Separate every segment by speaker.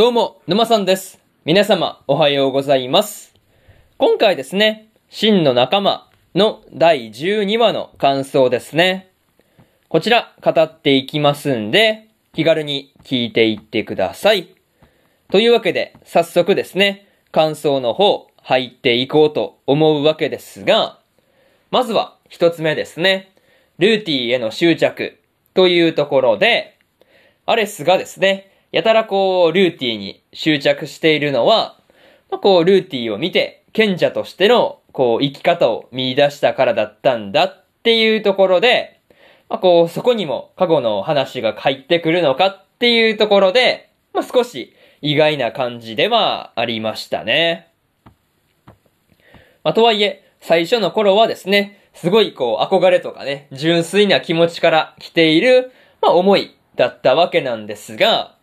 Speaker 1: どうも、沼さんです。皆様、おはようございます。今回ですね、真の仲間の第12話の感想ですね。こちら、語っていきますんで、気軽に聞いていってください。というわけで、早速ですね、感想の方、入っていこうと思うわけですが、まずは一つ目ですね。ルーティーへの執着というところで、アレスがですね、やたらこう、ルーティーに執着しているのは、まあ、こう、ルーティーを見て、賢者としての、こう、生き方を見出したからだったんだっていうところで、まあ、こう、そこにも過去の話が入ってくるのかっていうところで、まあ、少し意外な感じではありましたね。まあ、とはいえ、最初の頃はですね、すごいこう、憧れとかね、純粋な気持ちから来ている、まあ、思いだったわけなんですが、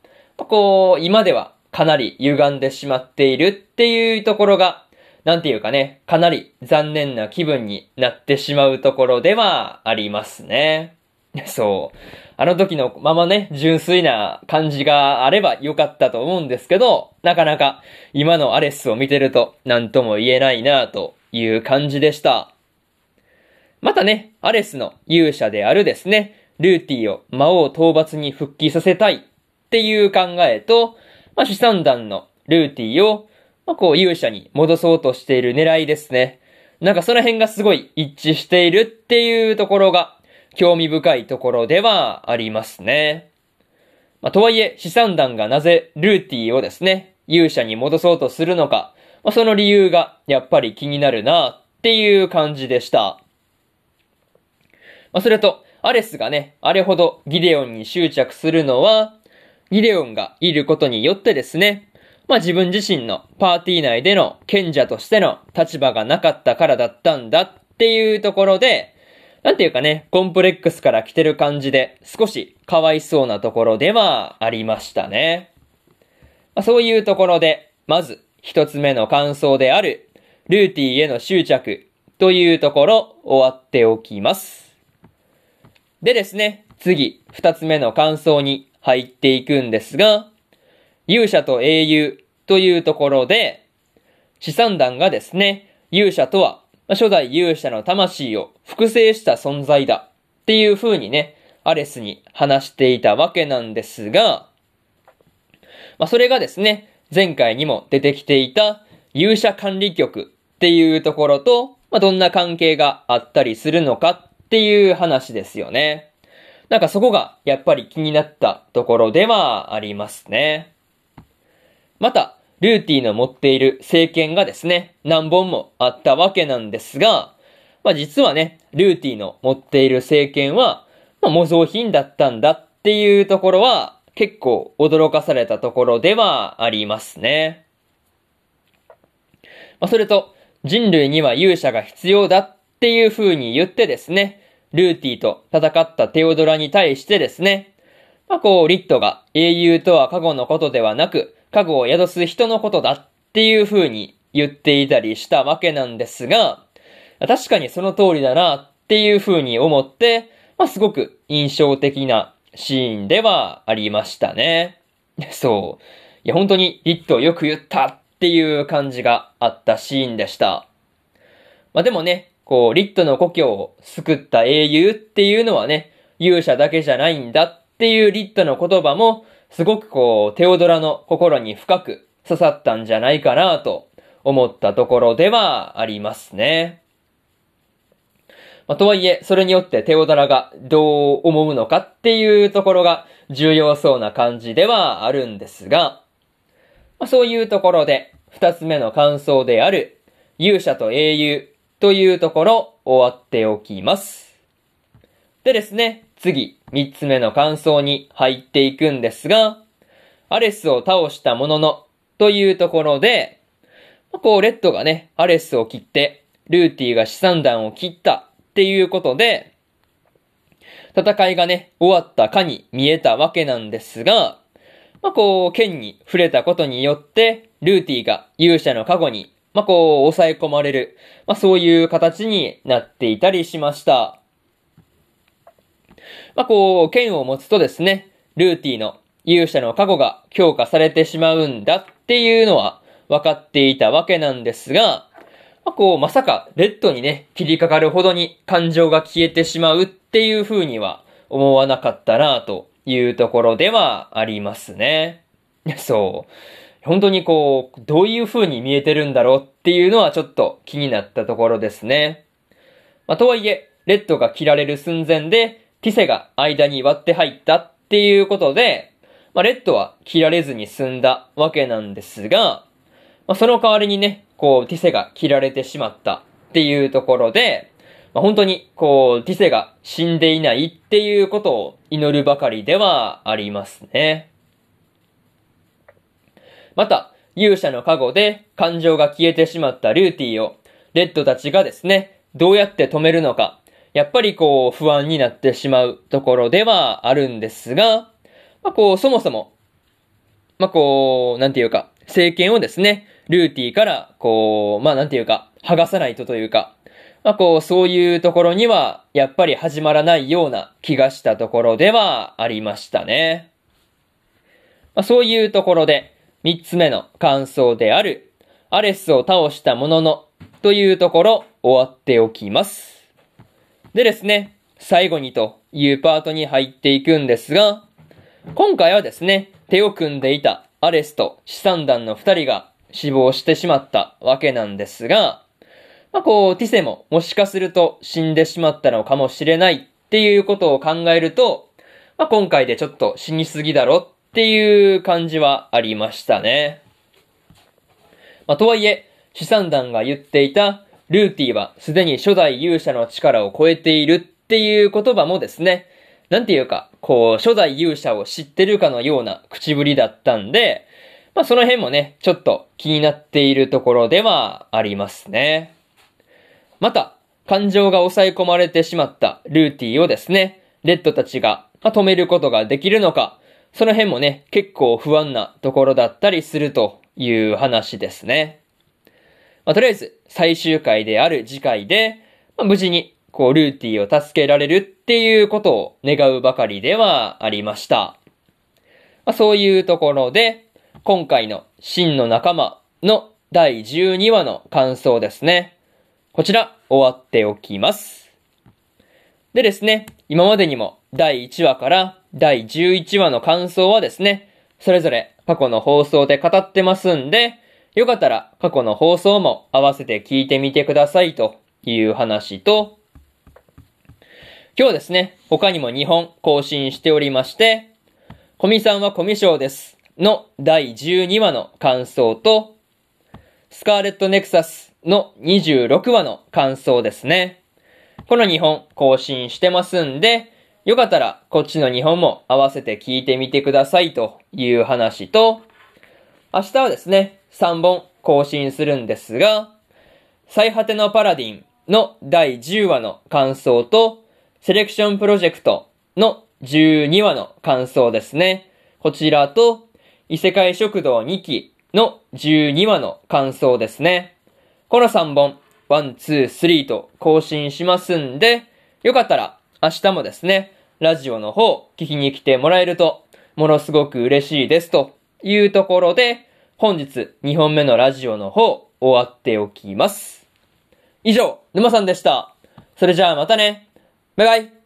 Speaker 1: こう、今ではかなり歪んでしまっているっていうところが、なんていうかね、かなり残念な気分になってしまうところではありますね。そう。あの時のままね、純粋な感じがあればよかったと思うんですけど、なかなか今のアレスを見てると何とも言えないなという感じでした。またね、アレスの勇者であるですね、ルーティーを魔王討伐に復帰させたいっていう考えと、まあ、資産団のルーティーを、まあ、こう勇者に戻そうとしている狙いですね。なんかその辺がすごい一致しているっていうところが興味深いところではありますね。まあ、とはいえ、資産団がなぜルーティーをですね、勇者に戻そうとするのか、まあ、その理由がやっぱり気になるなっていう感じでした。まあ、それと、アレスがね、あれほどギデオンに執着するのは、ギデオンがいることによってですね、まあ自分自身のパーティー内での賢者としての立場がなかったからだったんだっていうところで、なんていうかね、コンプレックスから来てる感じで少しかわいそうなところではありましたね。まあ、そういうところで、まず一つ目の感想である、ルーティーへの執着というところ終わっておきます。でですね、次、二つ目の感想に入っていくんですが、勇者と英雄というところで、資産団がですね、勇者とは、初代勇者の魂を複製した存在だっていう風にね、アレスに話していたわけなんですが、まあ、それがですね、前回にも出てきていた勇者管理局っていうところと、まあ、どんな関係があったりするのかっていう話ですよね。なんかそこがやっぱり気になったところではありますね。また、ルーティーの持っている聖剣がですね、何本もあったわけなんですが、まあ実はね、ルーティーの持っている聖剣は、まあ、模造品だったんだっていうところは結構驚かされたところではありますね。まあそれと、人類には勇者が必要だっていう風に言ってですね、ルーティと戦ったテオドラに対してですね、まあこう、リットが英雄とは過去のことではなく、過去を宿す人のことだっていう風に言っていたりしたわけなんですが、確かにその通りだなっていう風に思って、まあすごく印象的なシーンではありましたね。そう。いや本当にリットよく言ったっていう感じがあったシーンでした。まあでもね、こう、リットの故郷を救った英雄っていうのはね、勇者だけじゃないんだっていうリットの言葉も、すごくこう、テオドラの心に深く刺さったんじゃないかなと思ったところではありますね。まあ、とはいえ、それによってテオドラがどう思うのかっていうところが重要そうな感じではあるんですが、まあ、そういうところで、二つ目の感想である、勇者と英雄というところ終わっておきます。でですね、次、三つ目の感想に入っていくんですが、アレスを倒したもののというところで、こう、レッドがね、アレスを切って、ルーティが資産団を切ったっていうことで、戦いがね、終わったかに見えたわけなんですが、まあ、こう、剣に触れたことによって、ルーティが勇者の過去に、まあ、こう、抑え込まれる、まあ、そういう形になっていたりしました。まあ、こう、剣を持つとですね、ルーティの勇者の過去が強化されてしまうんだっていうのは分かっていたわけなんですが、まあ、こう、まさかレッドにね、切りかかるほどに感情が消えてしまうっていう風には思わなかったなというところではありますね。そう。本当にこう、どういう風に見えてるんだろうっていうのはちょっと気になったところですね。まあ、とはいえ、レッドが切られる寸前で、ティセが間に割って入ったっていうことで、まあ、レッドは切られずに済んだわけなんですが、まあ、その代わりにね、こう、ティセが切られてしまったっていうところで、まあ、本当に、こう、ティセが死んでいないっていうことを祈るばかりではありますね。また、勇者の加護で感情が消えてしまったルーティーを、レッドたちがですね、どうやって止めるのか、やっぱりこう、不安になってしまうところではあるんですが、まあ、こう、そもそも、まあ、こう、なんていうか、政権をですね、ルーティーから、こう、まあ、なんていうか、剥がさないとというか、まあ、こう、そういうところには、やっぱり始まらないような気がしたところではありましたね。まあ、そういうところで、三つ目の感想である、アレスを倒したものの、というところ、終わっておきます。でですね、最後にというパートに入っていくんですが、今回はですね、手を組んでいたアレスと資産団の二人が死亡してしまったわけなんですが、まあこう、ティセももしかすると死んでしまったのかもしれないっていうことを考えると、まあ今回でちょっと死にすぎだろっていう感じはありましたね。まあとはいえ、資産団が言っていた、ルーティはすでに初代勇者の力を超えているっていう言葉もですね、なんていうか、こう、初代勇者を知ってるかのような口ぶりだったんで、まあその辺もね、ちょっと気になっているところではありますね。また、感情が抑え込まれてしまったルーティーをですね、レッドたちが止めることができるのか、その辺もね、結構不安なところだったりするという話ですね。まあ、とりあえず、最終回である次回で、まあ、無事にこう、ルーティーを助けられるっていうことを願うばかりではありました。まあ、そういうところで、今回の真の仲間の第12話の感想ですね。こちら、終わっておきます。でですね、今までにも第1話から第11話の感想はですね、それぞれ過去の放送で語ってますんで、よかったら過去の放送も合わせて聞いてみてくださいという話と、今日ですね、他にも2本更新しておりまして、コミさんはコミショウですの第12話の感想と、スカーレットネクサスの26話の感想ですね。この2本更新してますんで、よかったらこっちの2本も合わせて聞いてみてくださいという話と、明日はですね、3本更新するんですが、最果てのパラディンの第10話の感想と、セレクションプロジェクトの12話の感想ですね。こちらと、異世界食堂2期の12話の感想ですね。この3本、1、2、3と更新しますんで、よかったら明日もですね、ラジオの方聞きに来てもらえると、ものすごく嬉しいですというところで、本日2本目のラジオの方終わっておきます。以上、沼さんでした。それじゃあまたね。バイバイ。